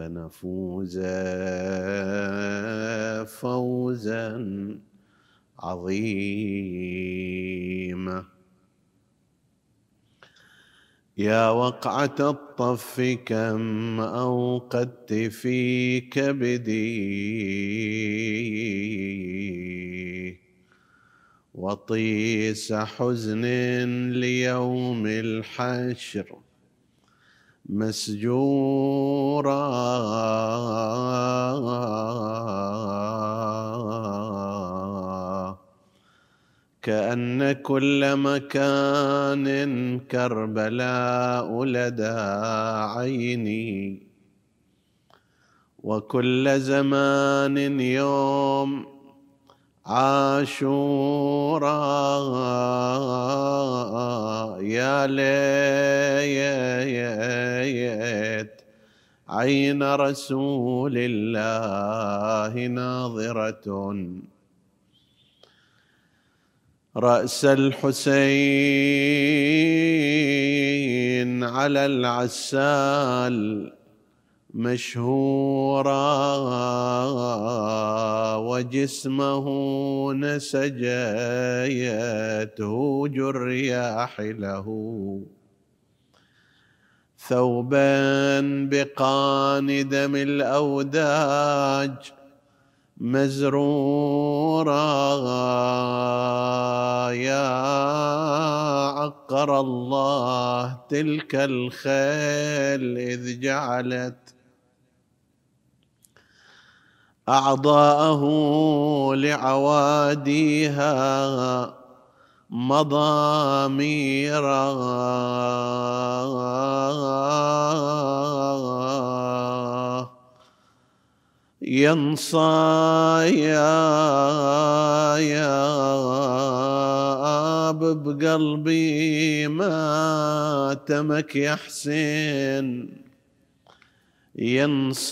فنفوز فوزا عظيما. يا وقعة الطف كم أوقدت في كبدي وطيس حزن ليوم الحشر. مسجورا. كأن كل مكان كربلاء لدى عيني وكل زمان يوم عاشورا. ليت عين رسول الله ناظرة. رأس الحسين على العسال. مشهورا وجسمه نسجت هوج الرياح له. ثوبا بقان دم الأوداج مزرورا. يا عقر الله تلك الخيل إذ جعلت أعضاءه لعواديها مضاميرا. يا بقلبي ما تمك يا حسين. ينصاب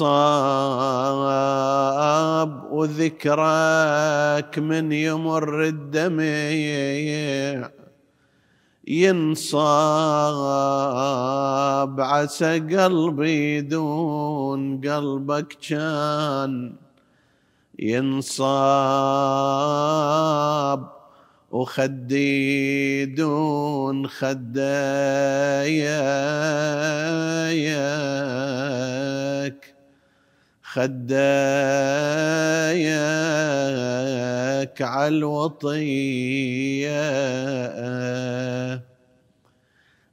وذكرك من يمر الدمع. ينصاب عسى قلبي دون قلبك كان. ينصاب وخدي دون خداياك خداياك عالوطية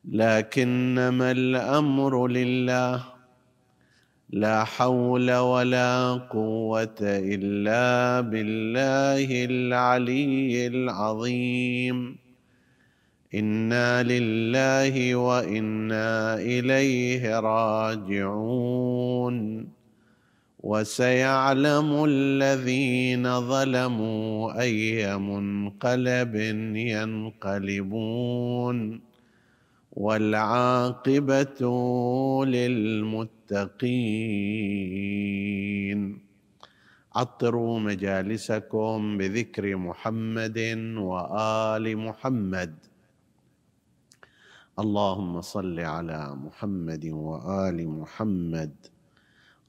لكنما الأمر لله لا حول ولا قوة إلا بالله العلي العظيم. إنا لله وإنا إليه راجعون. وسيعلم الذين ظلموا أي منقلب ينقلبون. والعاقبة للمتقين. عطروا مجالسكم بذكر محمد وآل محمد. اللهم صل على محمد وآل محمد.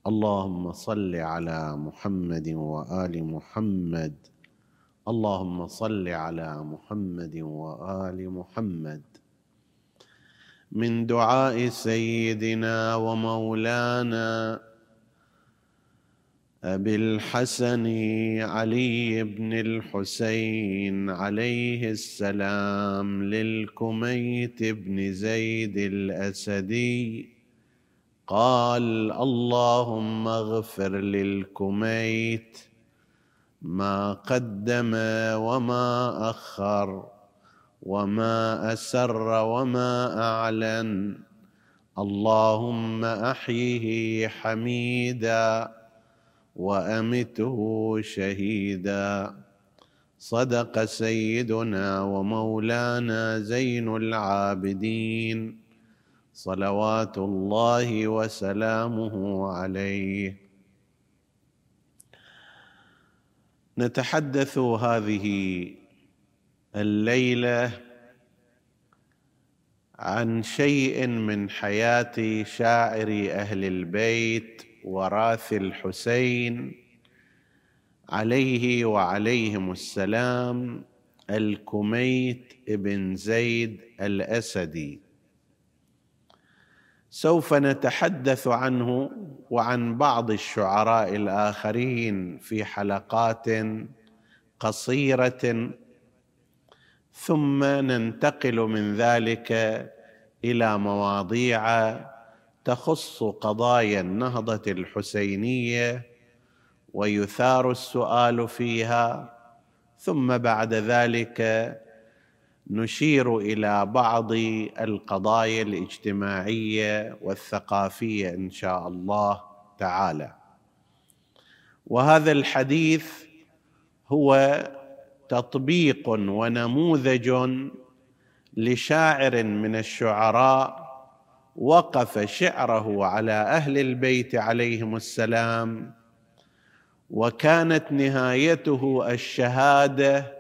اللهم صل على محمد وآل محمد. اللهم صل على محمد وآل محمد. من دعاء سيدنا ومولانا أبي الحسن علي بن الحسين عليه السلام للكميت بن زيد الأسدي. قال اللهم اغفر للكميت ما قدم وما أخر. وما أسر وما أعلن اللهم أحيه حميداً وامته شهيدا صدق سيدنا ومولانا زين العابدين صلوات الله وسلامه عليه نتحدث هذه الليلة عن شيء من حياة شاعر أهل البيت وراث الحسين عليه وعليهم السلام الكميت بن زيد الأسدي. سوف نتحدث عنه وعن بعض الشعراء الآخرين في حلقات قصيرة ثم ننتقل من ذلك إلى مواضيع تخص قضايا النهضة الحسينية ويثار السؤال فيها. ثم بعد ذلك نشير إلى بعض القضايا الاجتماعية والثقافية إن شاء الله تعالى. وهذا الحديث هو تطبيق ونموذج لشاعر من الشعراء وقف شعره على أهل البيت عليهم السلام وكانت نهايته الشهادة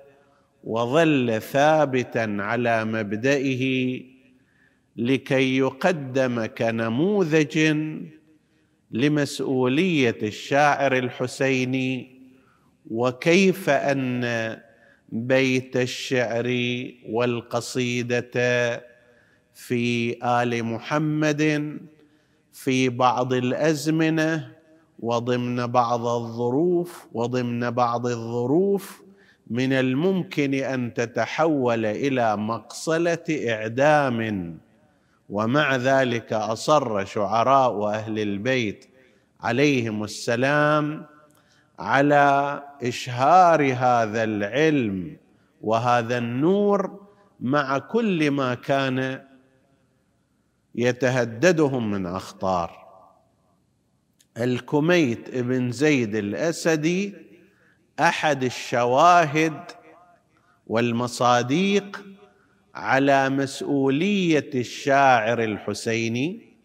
وظل ثابتا على مبدئه لكي يقدم كنموذج لمسؤولية الشاعر الحسيني وكيف أن بيت الشعر والقصيدة في آل محمد في بعض الأزمنة وضمن بعض الظروف وضمن بعض الظروف من الممكن أن تتحول إلى مقصلة إعدام. ومع ذلك أصر شعراء أهل البيت عليهم السلام على إشهار هذا العلم وهذا النور مع كل ما كان يتهددهم من أخطار. الكميت بن زيد الأسدي أحد الشواهد والمصاديق على مسؤولية الشاعر الحسيني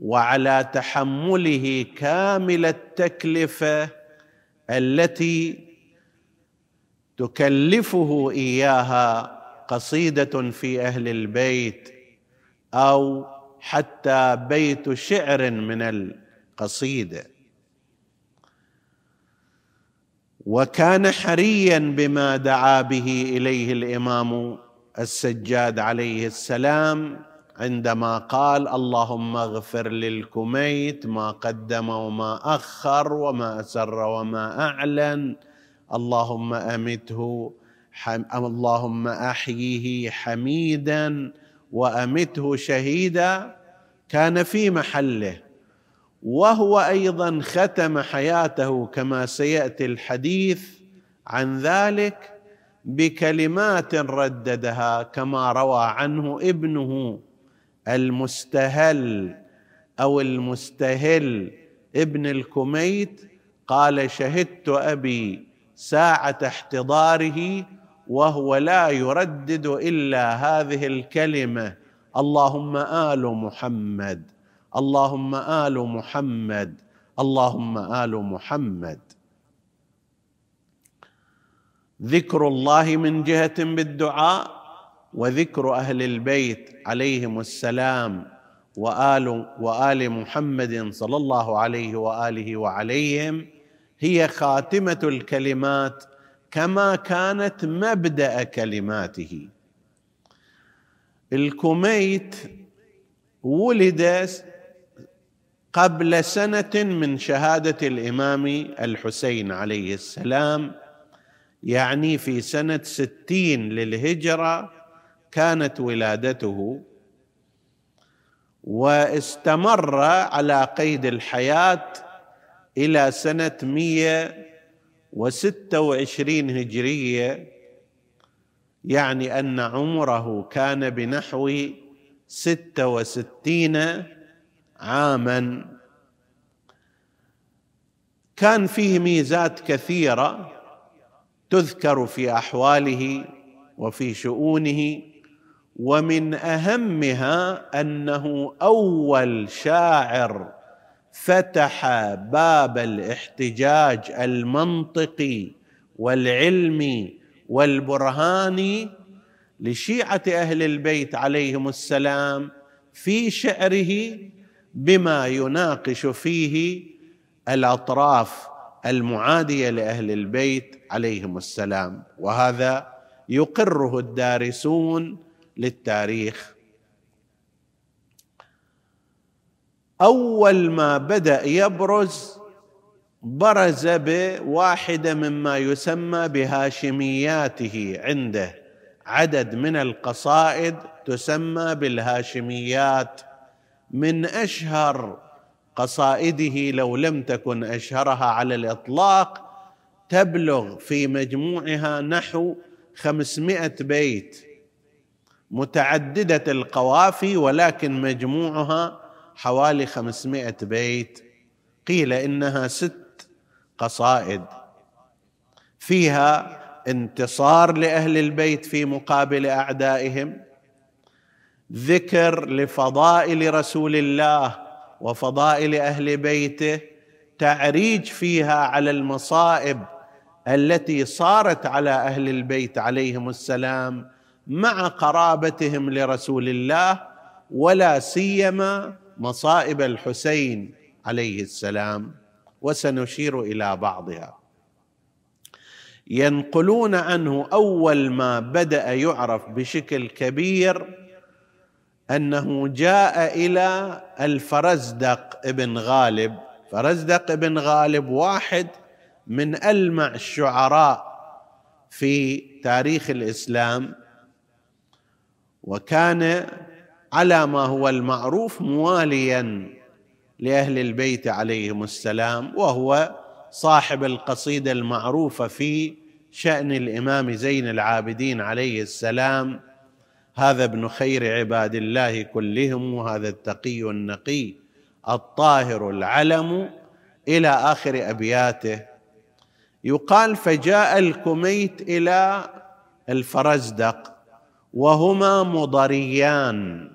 وعلى تحمله كامل التكلفة التي تكلفه إياها قصيدة في أهل البيت أو حتى بيت شعر من القصيدة. وكان حريا بما دعا به إليه الإمام السجاد عليه السلام عندما قال اللهم اغفر للكميت ما قدم وما أخر وما أسر وما أعلن اللهم أمته اللهم أحييه حميدا وأمته شهيدا كان في محله. وهو أيضا ختم حياته كما سيأتي الحديث عن ذلك بكلمات رددها كما روى عنه ابنه. المستهل أو المستهل. ابن الكميت قال شهدت أبي ساعة احتضاره وهو لا يردد إلا هذه الكلمة اللهم آل محمد اللهم آل محمد اللهم آل محمد ذكر الله من جهة بالدعاء. وذكر أهل البيت عليهم السلام وآل وآل محمد صلى الله عليه وآله وعليهم هي خاتمة الكلمات كما كانت مبدأ كلماته. الكميت ولد قبل سنة من شهادة الإمام الحسين عليه السلام يعني في سنة ستين للهجرة كانت ولادته واستمر على قيد الحياة إلى سنة مئه وستة وعشرين هجرية يعني أن عمره كان بنحو ستة وستين عاما. كان فيه ميزات كثيرة تذكر في أحواله وفي شؤونه. ومن أهمها أنه أول شاعر فتح باب الاحتجاج المنطقي والعلمي والبرهاني لشيعة أهل البيت عليهم السلام في شعره بما يناقش فيه الأطراف المعادية لأهل البيت عليهم السلام. وهذا يقره الدارسون للتاريخ. أول ما بدأ يبرز برز بواحدة مما يسمى بهاشمياته عنده. عدد من القصائد تسمى بالهاشميات. من أشهر قصائده لو لم تكن أشهرها على الإطلاق تبلغ في مجموعها نحو خمسمائة بيت. متعددة القوافي ولكن مجموعها حوالي خمسمائة بيت. قيل إنها ست قصائد. فيها انتصار لأهل البيت في مقابل أعدائهم ذكر لفضائل رسول الله وفضائل أهل بيته تعريج فيها على المصائب التي صارت على أهل البيت عليهم السلام مع قرابتهم لرسول الله ولا سيما مصائب الحسين عليه السلام وسنشير إلى بعضها. ينقلون عنه أول ما بدأ يعرف بشكل كبير أنه جاء إلى الفرزدق ابن غالب. فرزدق ابن غالب واحد من ألمع الشعراء في تاريخ الإسلام. وكان على ما هو المعروف مواليا لأهل البيت عليهم السلام وهو صاحب القصيدة المعروفة في شأن الإمام زين العابدين عليه السلام هذا ابن خير عباد الله كلهم وهذا التقي النقي الطاهر العلم إلى آخر أبياته. يقال فجاء الكميت إلى الفرزدق وهما مضريان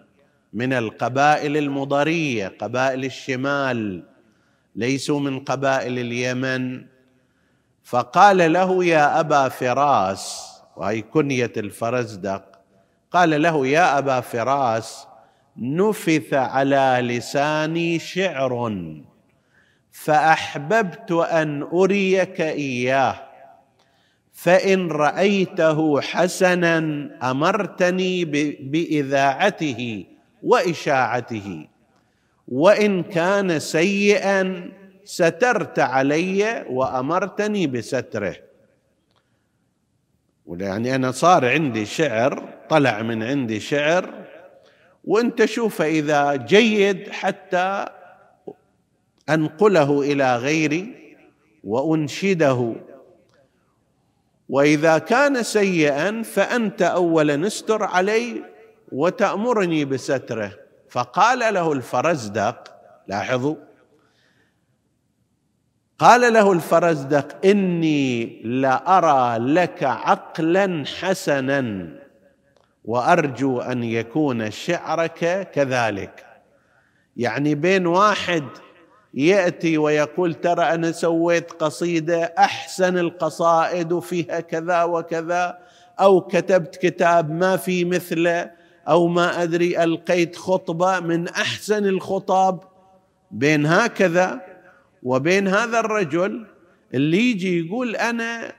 من القبائل المضرية قبائل الشمال ليسوا من قبائل اليمن. فقال له يا أبا فراس وهي كنية الفرزدق قال له يا أبا فراس نفث على لساني شعر فأحببت أن أريك إياه. فإن رأيته حسنا أمرتني بإذاعته وإشاعته. وإن كان سيئا سترت علي وأمرتني بستره. يعني أنا صار عندي شعر طلع من عندي شعر. وأنت شوف إذا جيد حتى أنقله إلى غيري وأنشده وإذا كان سيئا فأنت اولا استر علي وتأمرني بستره. فقال له الفرزدق لاحظوا قال له الفرزدق إني لارى لك عقلا حسنا وأرجو أن يكون شعرك كذلك. يعني بين واحد يأتي ويقول ترى أنا سويت قصيدة أحسن القصائد فيها كذا وكذا أو كتبت كتاب ما في مثله أو ما أدري ألقيت خطبة من أحسن الخطب بين هكذا وبين هذا الرجل اللي يجي يقول أنا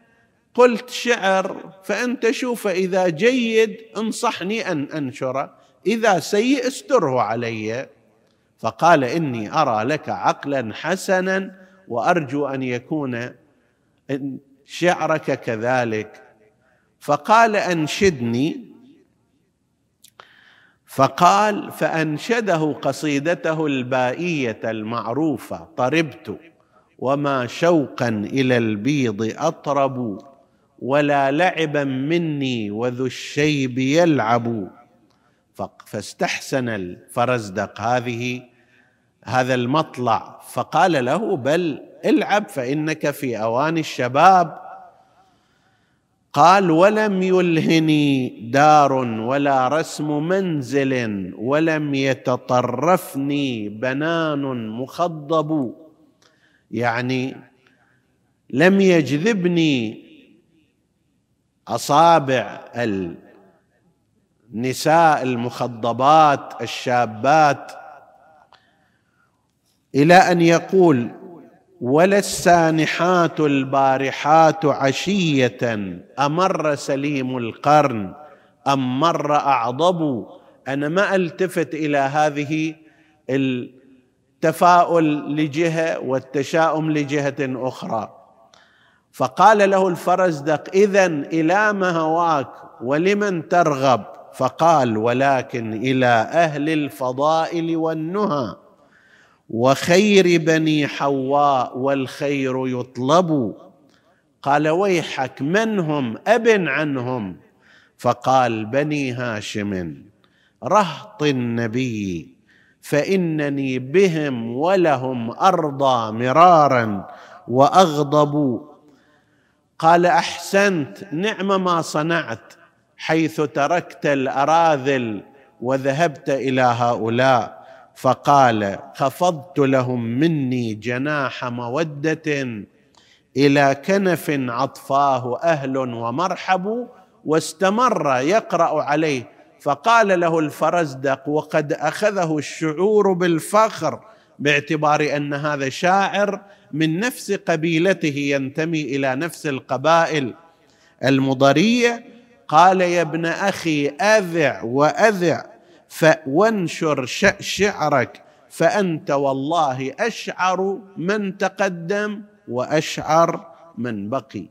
قلت شعر فأنت شوف إذا جيد انصحني أن أنشره إذا سيء استره علي. فقال إني أرى لك عقلا حسنا وأرجو أن يكون شعرك كذلك. فقال أنشدني. فقال فأنشده قصيدته البائية المعروفة طربت وما شوقا إلى البيض أطرب ولا لعبا مني وذو الشيب يلعب. فاستحسن الفرزدق. هذه هذا المطلع. فقال له بل العب فإنك في أوان الشباب. قال ولم يلهني دار ولا رسم منزل ولم يتطرفني بنان مخضب. يعني لم يجذبني أصابع النساء المخضبات الشابات إلى أن يقول ولا السانحات البارحات عشية أمر سليم القرن أم مر أعضب؟ أنا ما ألتفت إلى هذه التفاؤل لجهة والتشاؤم لجهة أخرى. فقال له الفرزدق اذا إلى ما هواك ولمن ترغب؟ فقال ولكن إلى أهل الفضائل والنهى وخير بني حواء والخير يطلب. قال ويحك من هم؟ أبن عنهم. فقال بني هاشم رهط النبي فإنني بهم ولهم أرضى مرارا وأغضب. قال أحسنت نعم ما صنعت. حيث تركت الأراذل وذهبت إلى هؤلاء. فقال خفضت لهم مني جناح مودة إلى كنف عطفاه أهل ومرحب واستمر يقرأ عليه. فقال له الفرزدق وقد أخذه الشعور بالفخر باعتبار أن هذا شاعر من نفس قبيلته ينتمي إلى نفس القبائل المضرية. قال يا ابن أخي أذع وأذع وانشر شعرك فأنت والله أشعر من تقدم وأشعر من بقي.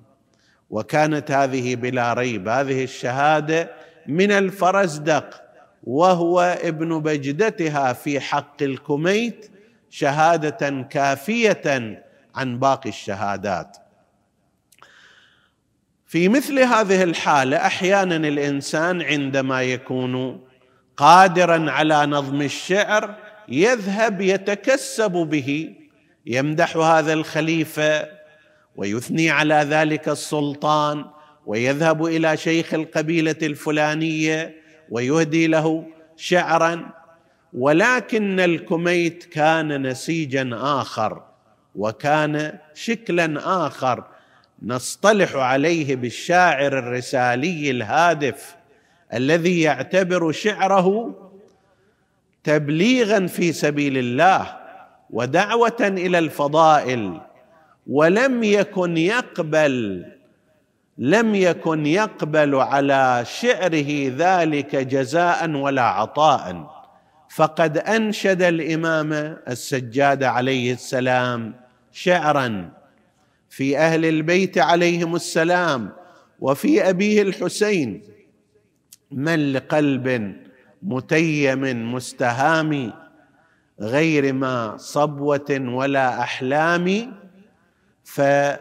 وكانت هذه بلا ريب هذه الشهادة من الفرزدق وهو ابن بجدتها في حق الكميت شهادة كافية عن باقي الشهادات. في مثل هذه الحالة أحيانا الإنسان عندما يكون قادرا على نظم الشعر يذهب يتكسب به يمدح هذا الخليفة ويثني على ذلك السلطان ويذهب إلى شيخ القبيلة الفلانية ويهدي له شعرا ولكن الكميت كان نسيجا آخر وكان شكلا آخر. نصطلح عليه بالشاعر الرسالي الهادف الذي يعتبر شعره تبليغا في سبيل الله ودعوة إلى الفضائل ولم يكن يقبل لم يكن يقبل على شعره ذلك جزاء ولا عطاء. فقد أنشد الإمام السجاد عليه السلام شعرا في أهل البيت عليهم السلام وفي أبيه الحسين. من لقلب متيم مستهام غير ما صبوة ولا أحلام. فالإمام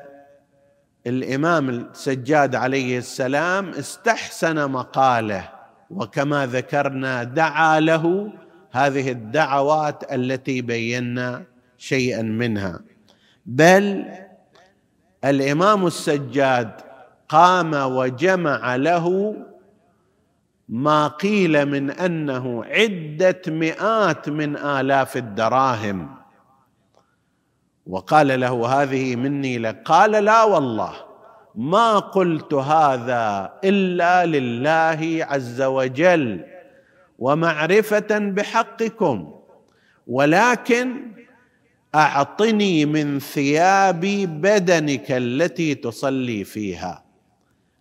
السجاد عليه السلام استحسن مقاله وكما ذكرنا دعا له هذه الدعوات التي بينا شيئا منها. بل الإمام السجاد قام وجمع له ما قيل من أنه عدة مئات من آلاف الدراهم. وقال له هذه مني لك. قال لا والله ما قلت هذا إلا لله عز وجل ومعرفة بحقكم ولكن أعطني من ثياب بدنك التي تصلي فيها.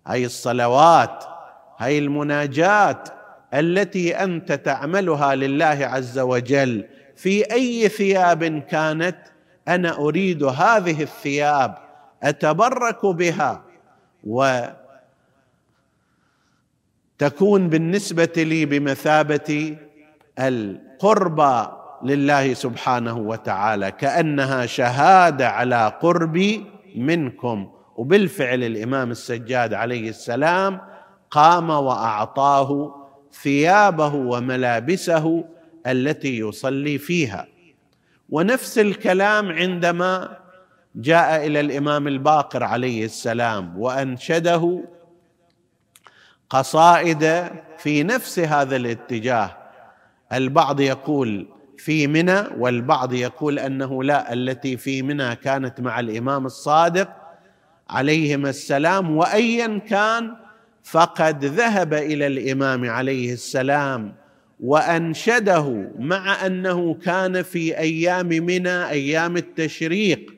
هاي الصلوات هاي المناجات التي أنت تعملها لله عز وجل. في أي ثياب كانت أنا أريد هذه الثياب أتبرك بها. وتكون بالنسبة لي بمثابة القربى لله سبحانه وتعالى كأنها شهادة على قربي منكم. وبالفعل الإمام السجاد عليه السلام قام وأعطاه ثيابه وملابسه التي يصلي فيها. ونفس الكلام عندما جاء إلى الإمام الباقر عليه السلام وأنشده قصائد في نفس هذا الاتجاه. البعض يقول في منى والبعض يقول أنه لا التي في منى كانت مع الإمام الصادق عليهما السلام وايا كان فقد ذهب إلى الإمام عليه السلام وأنشده مع أنه كان في أيام منى أيام التشريق.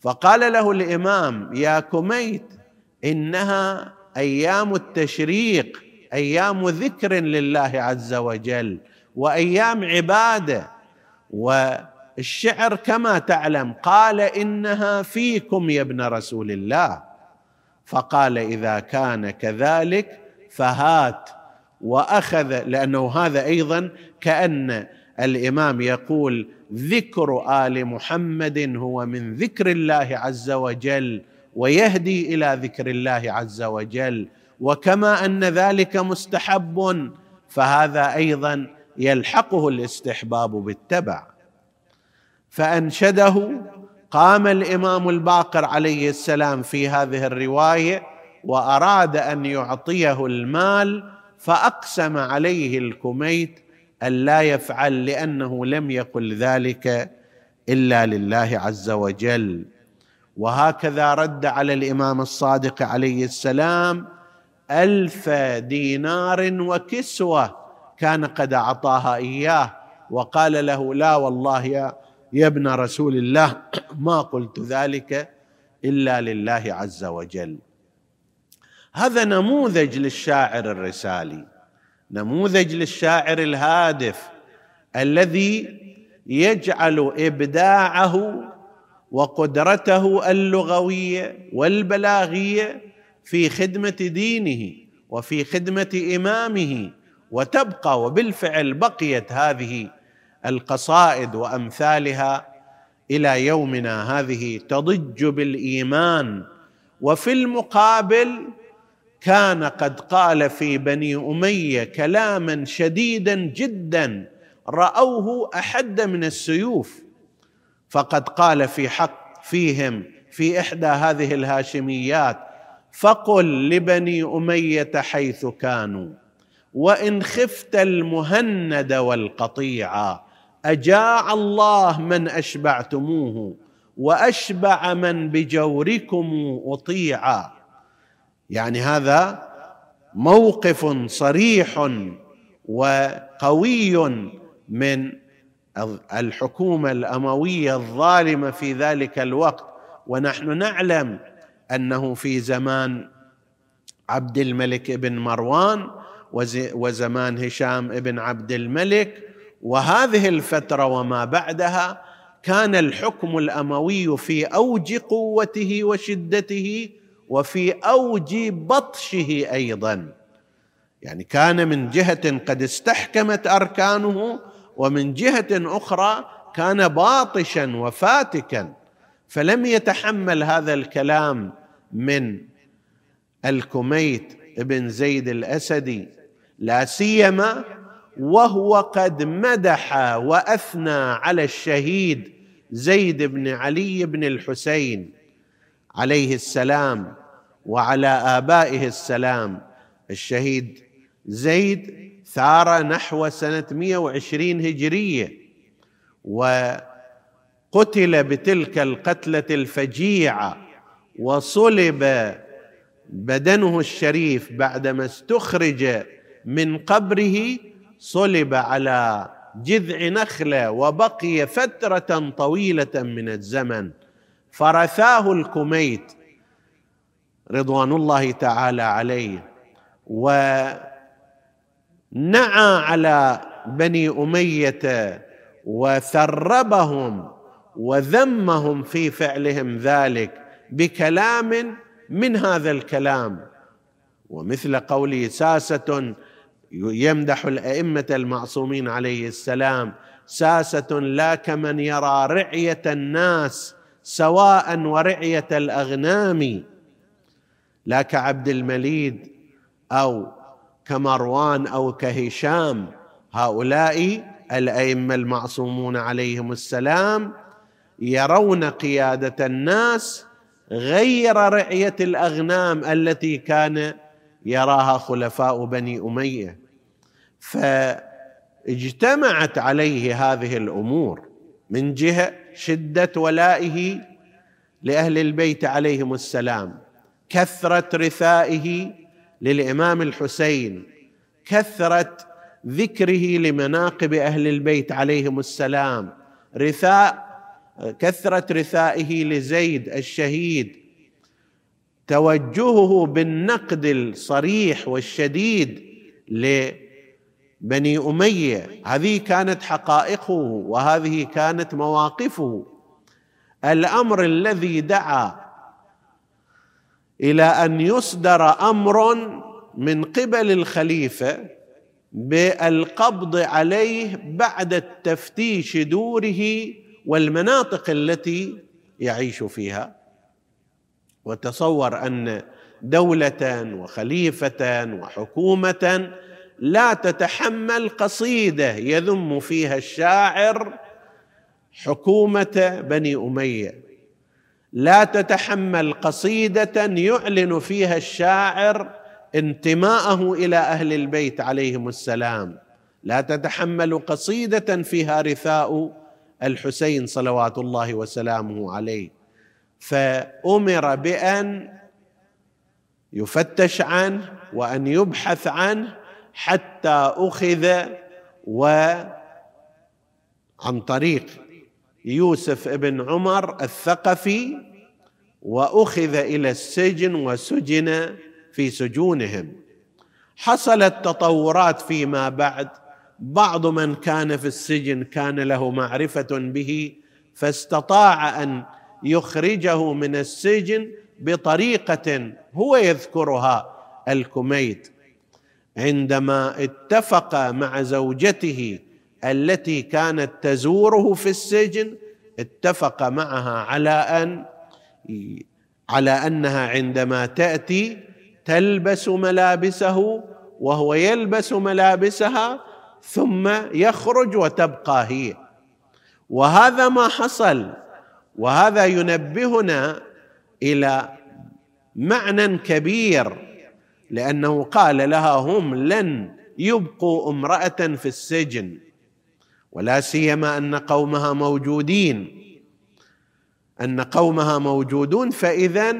فقال له الإمام يا كميت إنها أيام التشريق. أيام ذكر لله عز وجل وأيام عبادة. والشعر كما تعلم قال إنها فيكم يا ابن رسول الله. فقال إذا كان كذلك فهات وأخذ لأنه هذا أيضا كأن الإمام يقول ذكر آل محمد هو من ذكر الله عز وجل ويهدي إلى ذكر الله عز وجل. وكما أن ذلك مستحب فهذا أيضا يلحقه الاستحباب بالتبع. فأنشده قام الإمام الباقر عليه السلام في هذه الرواية وأراد أن يعطيه المال فأقسم عليه الكميت الا يفعل لأنه لم يقل ذلك إلا لله عز وجل. وهكذا رد على الإمام الصادق عليه السلام ألف دينار وكسوة كان قد أعطاها إياه وقال له لا والله يا, يا ابن رسول الله ما قلت ذلك إلا لله عز وجل. هذا نموذج للشاعر الرسالي نموذج للشاعر الهادف الذي يجعل إبداعه وقدرته اللغوية والبلاغية في خدمة دينه وفي خدمة إمامه وتبقى وبالفعل بقيت هذه القصائد وأمثالها إلى يومنا هذه تضج بالإيمان. وفي المقابل كان قد قال في بني أمية كلاما شديدا جدا رأوه أحد من السيوف فقد قال في حق فيهم في إحدى هذه الهاشميات فقل لبني أمية حيث كانوا وإن خفت المهند والقطيعا أجاع الله من أشبعتموه وأشبع من بجوركم اطيعا يعني هذا موقف صريح وقوي من الحكومة الأموية الظالمة في ذلك الوقت. ونحن نعلم أنه في زمان عبد الملك بن مروان وزمان هشام بن عبد الملك وهذه الفترة وما بعدها كان الحكم الأموي في أوج قوته وشدته وفي أوج بطشه أيضا. يعني كان من جهة قد استحكمت أركانه ومن جهة أخرى كان باطشا وفاتكا. فلم يتحمل هذا الكلام من الكميت بن زيد الأسدي لا سيما وهو قد مدح وأثنى على الشهيد زيد بن علي بن الحسين عليه السلام وعلى آبائه السلام. الشهيد زيد ثار نحو سنة 120 هجرية وقتل بتلك القتلة الفجيعة وصلب بدنه الشريف بعدما استخرج من قبره صلب على جذع نخلة وبقي فترة طويلة من الزمن. فرثاه الكميت رضوان الله تعالى عليه. ونعى على بني أمية وثربهم وذمهم في فعلهم ذلك. بكلام من هذا الكلام. ومثل قوله ساسه يمدح الأئمة المعصومين عليه السلام ساسه لا كمن يرى رعية الناس سواء ورعية الأغنام. لا كعبد المليد أو كمروان أو كهشام هؤلاء الأئمة المعصومون عليهم السلام يرون قيادة الناس غير رعية الأغنام التي كان يراها خلفاء بني أمية. فاجتمعت عليه هذه الأمور من جهة شدة ولائه لأهل البيت عليهم السلام كثرة رثائه للإمام الحسين كثرة ذكره لمناقب أهل البيت عليهم السلام رثاء كثرة رثائه لزيد الشهيد. توجهه بالنقد الصريح والشديد لبني أمية. هذه كانت حقائقه وهذه كانت مواقفه. الأمر الذي دعا إلى أن يصدر أمر من قبل الخليفة بالقبض عليه بعد التفتيش دوره والمناطق التي يعيش فيها. وتصور أن دوله وخليفه وحكومه لا تتحمل قصيدة يذم فيها الشاعر حكومة بني أمية. لا تتحمل قصيدة يعلن فيها الشاعر انتماءه إلى أهل البيت عليهم السلام. لا تتحمل قصيدة فيها رثاء الحسين صلوات الله وسلامه عليه. فأمر بأن يفتش عنه وأن يبحث عنه حتى أخذ وعن طريق يوسف ابن عمر الثقفي وأخذ إلى السجن وسجن في سجونهم. حصلت تطورات فيما بعد. بعض من كان في السجن كان له معرفة به فاستطاع أن يخرجه من السجن بطريقة هو يذكرها الكميت. عندما اتفق مع زوجته التي كانت تزوره في السجن اتفق معها على أن على أنها عندما تأتي تلبس ملابسه وهو يلبس ملابسها ثم يخرج وتبقى هي. وهذا ما حصل. وهذا ينبهنا إلى معنى كبير لأنه قال لها هم لن يبقوا امرأة في السجن. ولا سيما أن قومها موجودين. أن قومها موجودون فاذا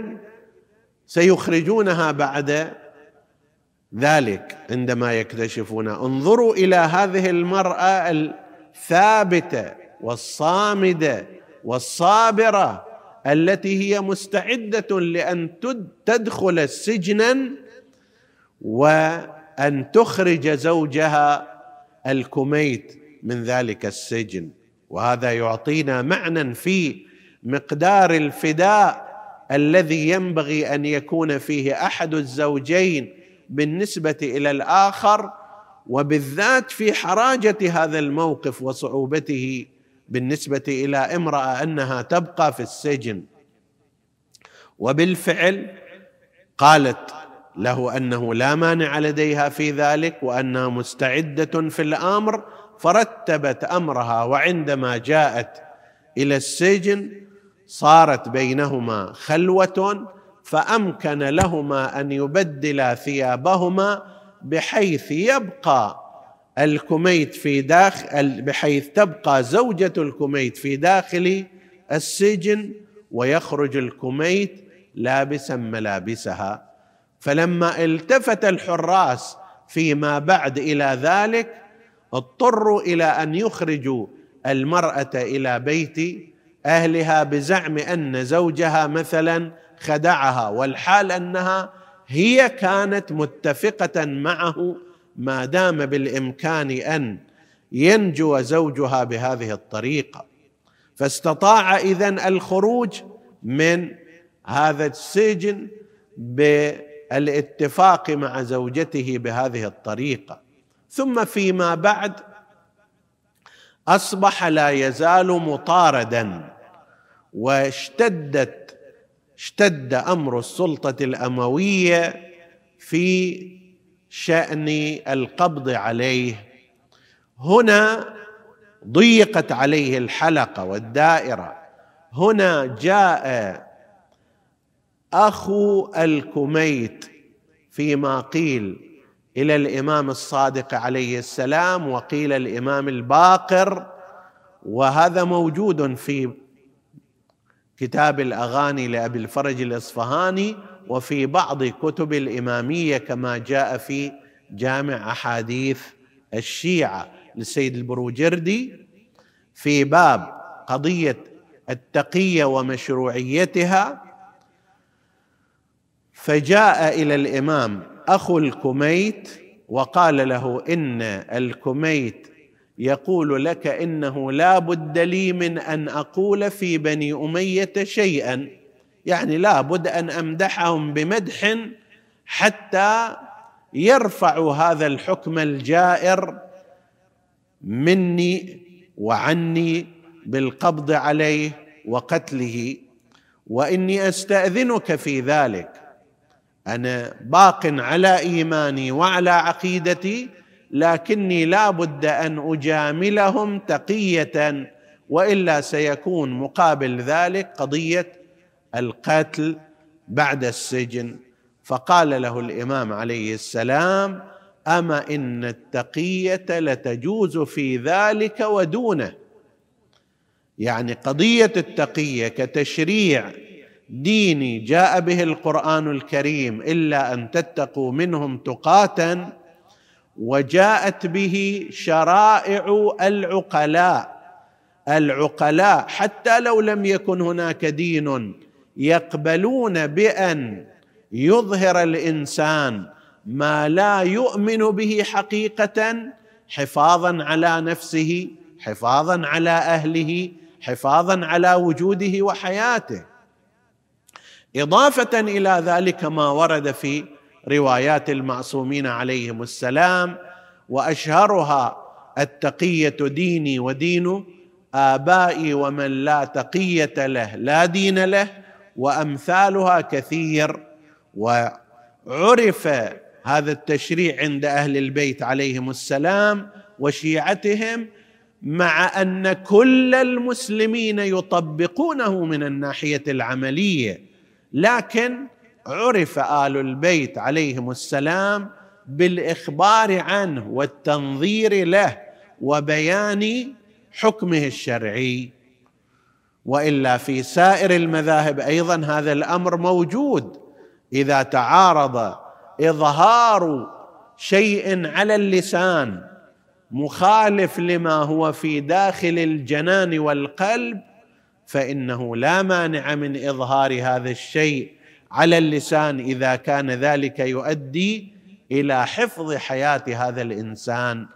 سيخرجونها بعد ذلك عندما يكتشفون انظروا إلى هذه المرأة الثابتة والصامدة والصابرة التي هي مستعدة لأن تدخل سجنا وأن تخرج زوجها الكميت من ذلك السجن. وهذا يعطينا معنى في مقدار الفداء الذي ينبغي أن يكون فيه أحد الزوجين بالنسبة إلى الآخر وبالذات في حراجة هذا الموقف وصعوبته بالنسبة إلى امرأة أنها تبقى في السجن. وبالفعل قالت له أنه لا مانع لديها في ذلك وأنها مستعدة في الأمر فرتبت أمرها وعندما جاءت إلى السجن صارت بينهما خلوة فأمكن لهما أن يبدلا ثيابهما بحيث يبقى الكميت في داخل بحيث تبقى زوجة الكميت في داخل السجن ويخرج الكميت لابسا ملابسها. فلما التفت الحراس فيما بعد إلى ذلك اضطروا إلى أن يخرجوا المرأة إلى بيت أهلها بزعم أن زوجها مثلا خدعها والحال أنها هي كانت متفقة معه ما دام بالإمكان أن ينجو زوجها بهذه الطريقة. فاستطاع اذن الخروج من هذا السجن بالاتفاق مع زوجته بهذه الطريقة. ثم فيما بعد أصبح لا يزال مطاردا واشتدت اشتد أمر السلطة الأموية في شأن القبض عليه. هنا ضيقت عليه الحلقة والدائرة. هنا جاء أخو الكميت فيما قيل إلى الإمام الصادق عليه السلام وقيل الإمام الباقر وهذا موجود في كتاب الأغاني لأبي الفرج الإصفهاني وفي بعض كتب الإمامية كما جاء في جامع أحاديث الشيعة للسيد البروجردي في باب قضية التقية ومشروعيتها. فجاء إلى الإمام أخو الكميت وقال له إن الكميت يقول لك إنه لا بد لي من أن أقول في بني أمية شيئا. يعني لا بد أن أمدحهم بمدح حتى يرفعوا هذا الحكم الجائر مني وعني بالقبض عليه وقتله. وإني أستأذنك في ذلك. أنا باق على إيماني وعلى عقيدتي لكني لا بد أن أجاملهم تقية وإلا سيكون مقابل ذلك قضية القتل بعد السجن. فقال له الإمام عليه السلام أما إن التقية لتجوز في ذلك ودونه. يعني قضية التقية كتشريع ديني جاء به القرآن الكريم إلا أن تتقوا منهم تقاتا وجاءت به شرائع العقلاء. العقلاء حتى لو لم يكن هناك دين يقبلون بأن يظهر الإنسان ما لا يؤمن به حقيقة حفاظا على نفسه حفاظا على أهله حفاظا على وجوده وحياته. إضافة إلى ذلك ما ورد في روايات المعصومين عليهم السلام وأشهرها التقية ديني ودين آبائي ومن لا تقية له لا دين له وأمثالها كثير. وعرف هذا التشريع عند أهل البيت عليهم السلام وشيعتهم مع أن كل المسلمين يطبقونه من الناحية العملية. لكن عرف آل البيت عليهم السلام بالإخبار عنه والتنظير له وبيان حكمه الشرعي. وإلا في سائر المذاهب أيضا هذا الأمر موجود. إذا تعارض إظهار شيء على اللسان مخالف لما هو في داخل الجنان والقلب فإنه لا مانع من إظهار هذا الشيء على اللسان إذا كان ذلك يؤدي إلى حفظ حياة هذا الإنسان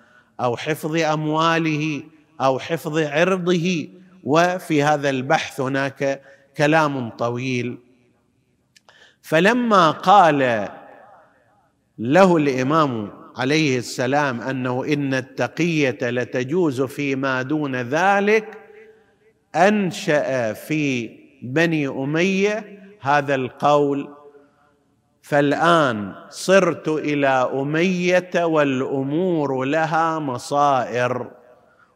أو حفظ أمواله أو حفظ عرضه وفي هذا البحث هناك كلام طويل. فلما قال له الإمام عليه السلام أنه إن التقية لتجوز فيما دون ذلك أنشأ في بني أمية هذا القول فالآن صرت إلى أمية والأمور لها مصائر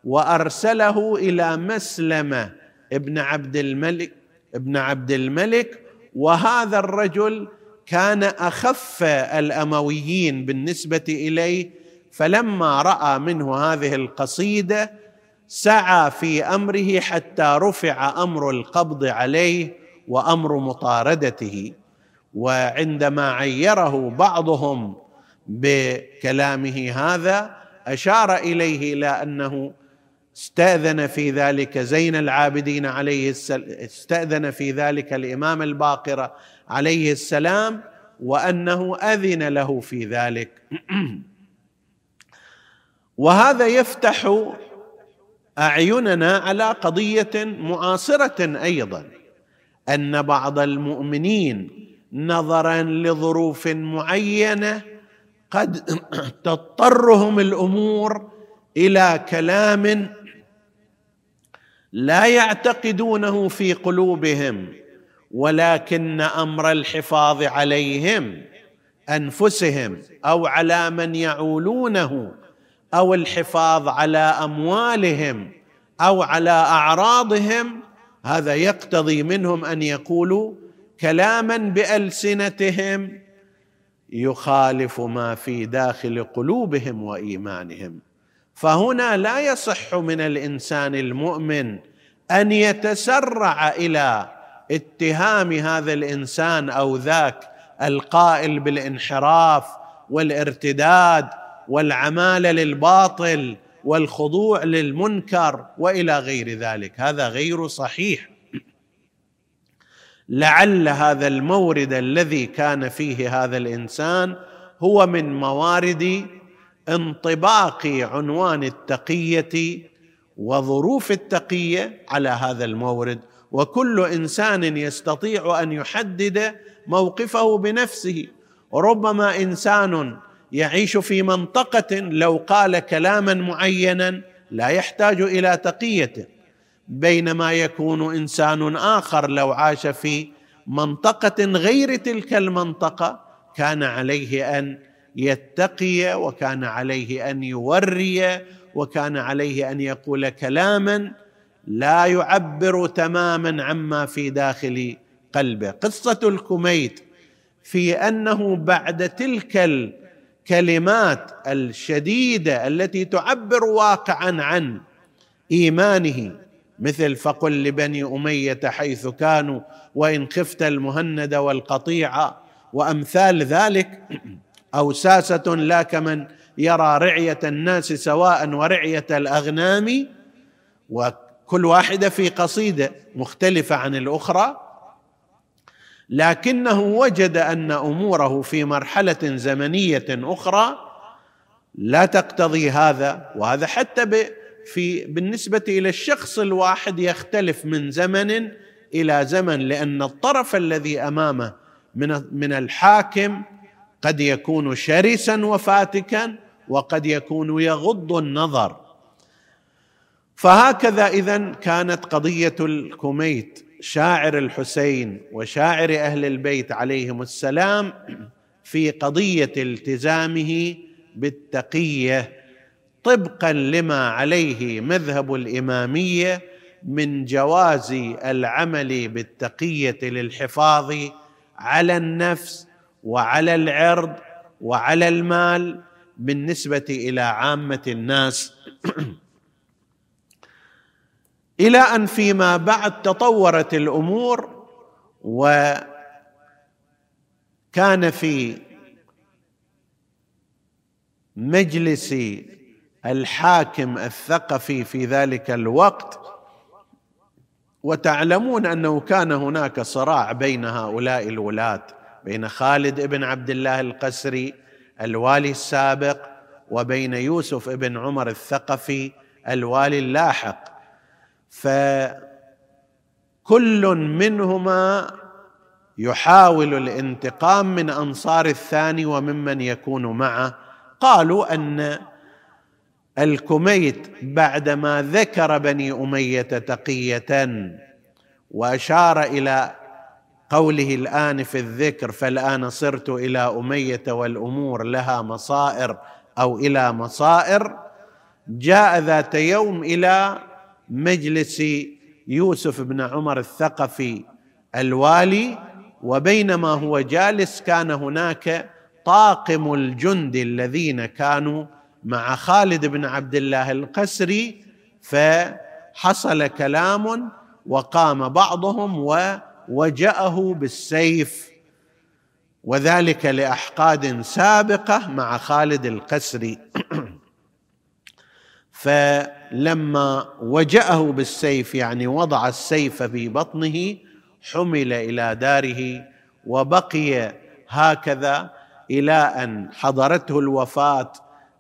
وأرسله إلى مسلمة ابن عبد الملك ابن عبد الملك وهذا الرجل كان أخف الأمويين بالنسبة إليه فلما رأى منه هذه القصيدة سعى في أمره حتى رفع أمر القبض عليه وأمر مطاردته وعندما عيره بعضهم بكلامه هذا أشار إليه إلى أنه استأذن في ذلك زين العابدين عليه السلام استأذن في ذلك الإمام الباقر عليه السلام وأنه أذن له في ذلك. وهذا يفتح أعيننا على قضية معاصرة أيضا. أن بعض المؤمنين نظرا لظروف معينة قد تضطرهم الأمور إلى كلام لا يعتقدونه في قلوبهم ولكن أمر الحفاظ عليهم أنفسهم أو على من يعولونه أو الحفاظ على أموالهم أو على أعراضهم هذا يقتضي منهم أن يقولوا كلاما بألسنتهم يخالف ما في داخل قلوبهم وإيمانهم. فهنا لا يصح من الإنسان المؤمن أن يتسرع إلى اتهام هذا الإنسان أو ذاك القائل بالانحراف والارتداد والعماله للباطل والخضوع للمنكر وإلى غير ذلك. هذا غير صحيح. لعل هذا المورد الذي كان فيه هذا الإنسان هو من موارد انطباق عنوان التقية وظروف التقية على هذا المورد. وكل إنسان يستطيع أن يحدد موقفه بنفسه. ربما إنسان يعيش في منطقة لو قال كلاما معينا لا يحتاج إلى تقيته بينما يكون إنسان آخر لو عاش في منطقة غير تلك المنطقة كان عليه أن يتقي وكان عليه أن يوري وكان عليه أن يقول كلاما لا يعبر تماما عما في داخل قلبه. قصة الكميت في أنه بعد تلك الكلمات الشديدة التي تعبر واقعا عن إيمانه مثل فقل لبني أمية حيث كانوا وإن خفت المهند والقطيعه وأمثال ذلك أو ساسه لا كمن يرى رعية الناس سواء ورعية الأغنام وكل واحدة في قصيدة مختلفة عن الأخرى. لكنه وجد أن أموره في مرحلة زمنية أخرى لا تقتضي هذا وهذا حتى في بالنسبة إلى الشخص الواحد يختلف من زمن إلى زمن لأن الطرف الذي أمامه من من الحاكم قد يكون شرسا وفاتكا وقد يكون يغض النظر. فهكذا اذا كانت قضية الكميت شاعر الحسين وشاعر أهل البيت عليهم السلام في قضية التزامه بالتقية طبقا لما عليه مذهب الإمامية من جواز العمل بالتقية للحفاظ على النفس وعلى العرض وعلى المال بالنسبة إلى عامة الناس. إلى أن فيما بعد تطورت الأمور وكان في مجلس الحاكم الثقفي في ذلك الوقت وتعلمون أنه كان هناك صراع بين هؤلاء الولاة بين خالد بن عبد الله القسري الوالي السابق وبين يوسف بن عمر الثقفي الوالي اللاحق. فكل منهما يحاول الانتقام من أنصار الثاني وممن يكون معه. قالوا أن الكميت بعدما ذكر بني أمية تقية وأشار إلى قوله الآن في الذكر فالآن صرت إلى أمية والأمور لها مصائر أو إلى مصائر جاء ذات يوم إلى مجلس يوسف بن عمر الثقفي الوالي وبينما هو جالس كان هناك طاقم الجند الذين كانوا مع خالد بن عبد الله القسري فحصل كلام وقام بعضهم ووجأه بالسيف وذلك لأحقاد سابقة مع خالد القسري. فلما وجأه بالسيف يعني وضع السيف في بطنه حمل إلى داره وبقي هكذا إلى أن حضرته الوفاة.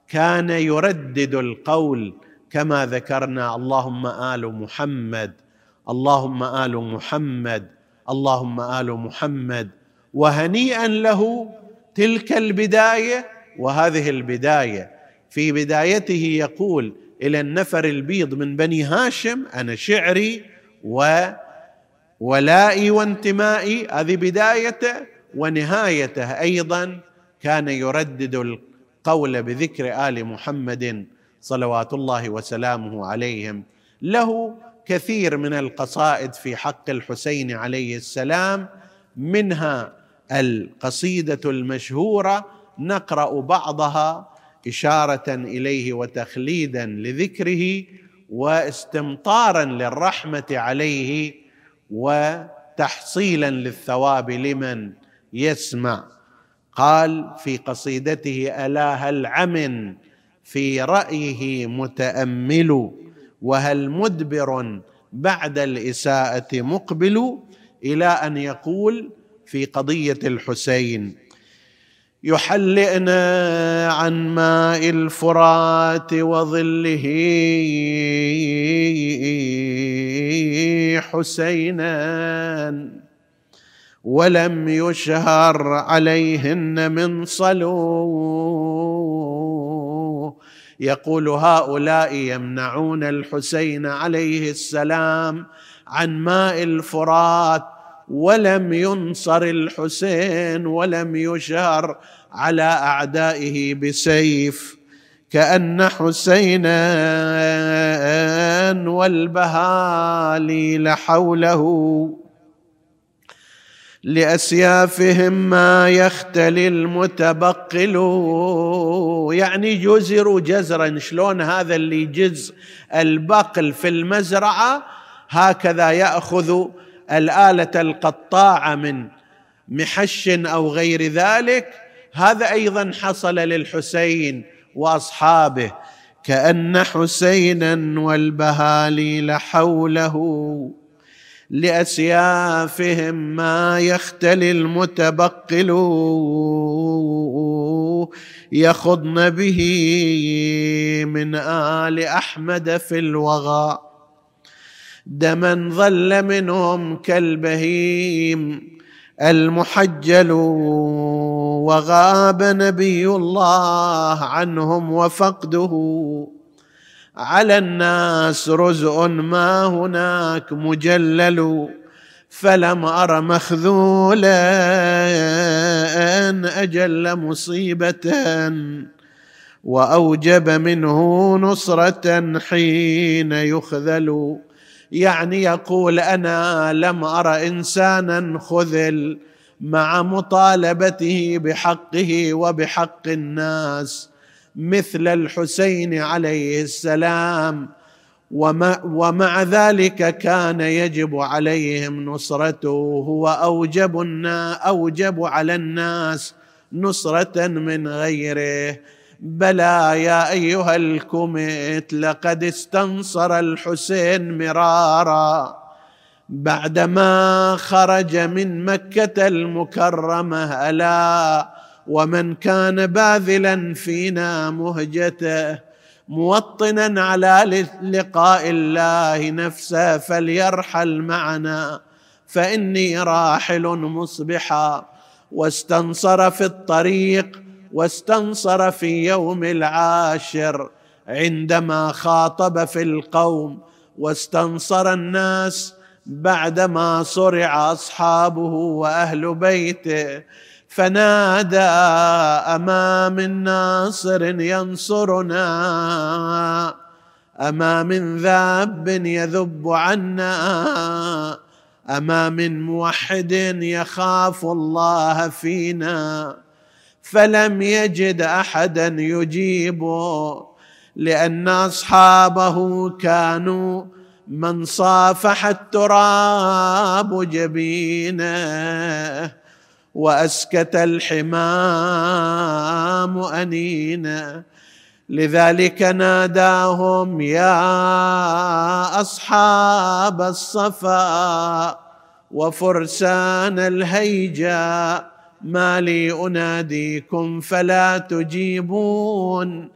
كان يردد القول كما ذكرنا اللهم آل محمد اللهم آل محمد اللهم آل محمد. وهنيئا له تلك البداية وهذه البداية. في بدايته يقول إلى النفر البيض من بني هاشم أنا شعري وولائي وانتمائي هذه بدايته ونهايته أيضا كان يردد القول بذكر آل محمد صلوات الله وسلامه عليهم. له كثير من القصائد في حق الحسين عليه السلام منها القصيدة المشهورة نقرأ بعضها إشارة إليه وتخليدا لذكره واستمطارا للرحمة عليه وتحصيلا للثواب لمن يسمع. قال في قصيدته ألا هل عمن في رأيه متأمل؟ وهل مدبر بعد الإساءة مقبل؟ إلى أن يقول في قضية الحسين يحلئنا عن ماء الفرات وظله. حسينا ولم يشهر عليهن من صلو يقول هؤلاء يمنعون الحسين عليه السلام عن ماء الفرات ولم ينصر الحسين ولم يشهر على أعدائه بسيف كأن حسينا والبهاليل حوله لأسيافهم ما يختلي المتبقل. يعني جزروا جزرا شلون هذا اللي جز البقل في المزرعة؟ هكذا يأخذ الآلة القطاعة من محش أو غير ذلك. هذا أيضا حصل للحسين وأصحابه. كأن حسينا والبهاليل حوله. لأسيافهم ما يختلي المتبقل. يخضن به من آل أحمد في الوغى. دما ظل منهم كالبهيم المحجل. وغاب نبي الله عنهم وفقده. على الناس رزء ما هناك مجلل فلم أر مخذولا أجل مصيبة وأوجب منه نصرة حين يخذل. يعني يقول أنا لم أر إنسانا خذل مع مطالبته بحقه وبحق الناس مثل الحسين عليه السلام. ومع, ومع ذلك كان يجب عليهم نصرته هو أوجب أوجب على الناس نصرة من غيره. بلى يا أيها الكميت لقد استنصر الحسين مرارا. بعدما خرج من مكة المكرمة ألا ومن كان باذلا فينا مهجته موطنا على لقاء الله نفسه فليرحل معنا فإني راحل مصبحا. واستنصر في الطريق واستنصر في يوم العاشر عندما خاطب في القوم واستنصر الناس بعدما صرع أصحابه وأهل بيته فنادى امام الناصر ينصرنا؟ أما من ذاب يذب عنا؟ أما من موحد يخاف الله فينا؟ فلم يجد أحدا يجيبه لأن أصحابه كانوا من صافح التراب جبينه وأسكت الحمام انينا لذلك ناداهم يا أصحاب الصفا وفرسان الهيجا ما لي أناديكم فلا تجيبون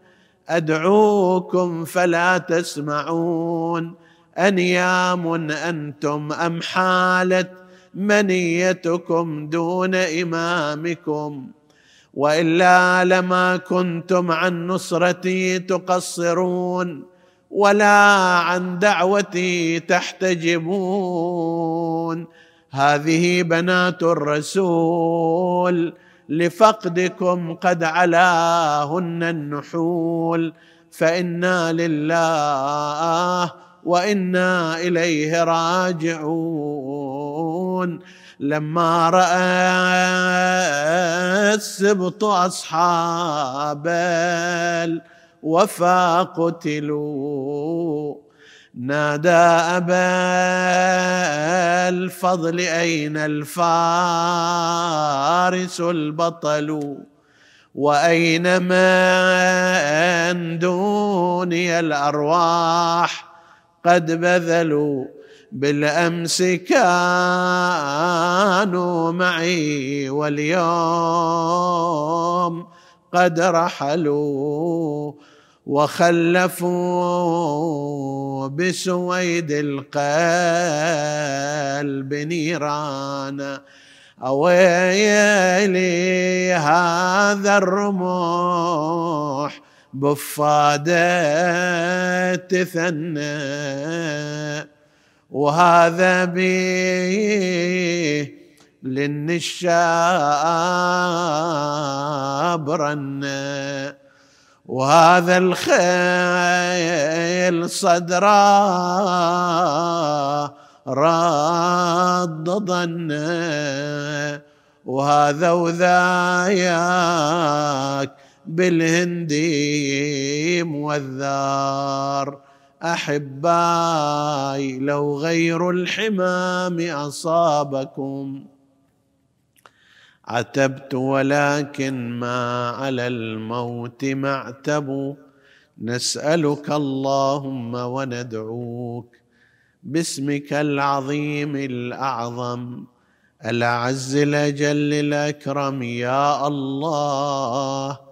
أدعوكم فلا تسمعون. أنيام أنتم أم حالت منيتكم دون إمامكم؟ وإلا لما كنتم عن نصرتي تقصرون ولا عن دعوتي تحتجبون. هذه بنات الرسول لفقدكم قد علاهن النحول فإنا لله وإنا إليه راجعون. لما رأى السبط أصحاب الوفا قتلوا. نادى أبا الفضل أين الفارس البطل؟ وأين من دوني الأرواح؟ قد بذلوا بالأمس كانوا معي واليوم قد رحلوا وخلفوا بسويد القلب نيرانا أويلي هذا الرموح بفادة تثنى وهذا بيه للنشاب رنّ وهذا الخيل صدرا رد ظنه وهذا وذاياك بالهندي موذار احباي لو غير الحمام أصابكم. عتبت ولكن ما على الموت معتب نسألك اللهم وندعوك باسمك العظيم الأعظم. الاعز الأجل الأكرم يا الله.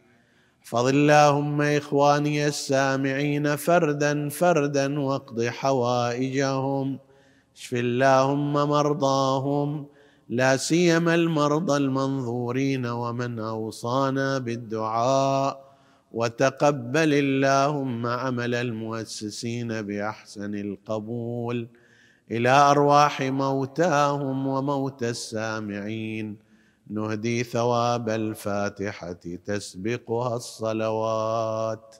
احفظ اللهم إخواني السامعين فردا فردا واقض حوائجهم. اشف اللهم مرضاهم. لا سيما المرضى المنظورين ومن أوصانا بالدعاء. وتقبل اللهم عمل المؤسسين بأحسن القبول. إلى أرواح موتاهم وموتى السامعين. نهدي ثواب الفاتحة تسبقها الصلوات.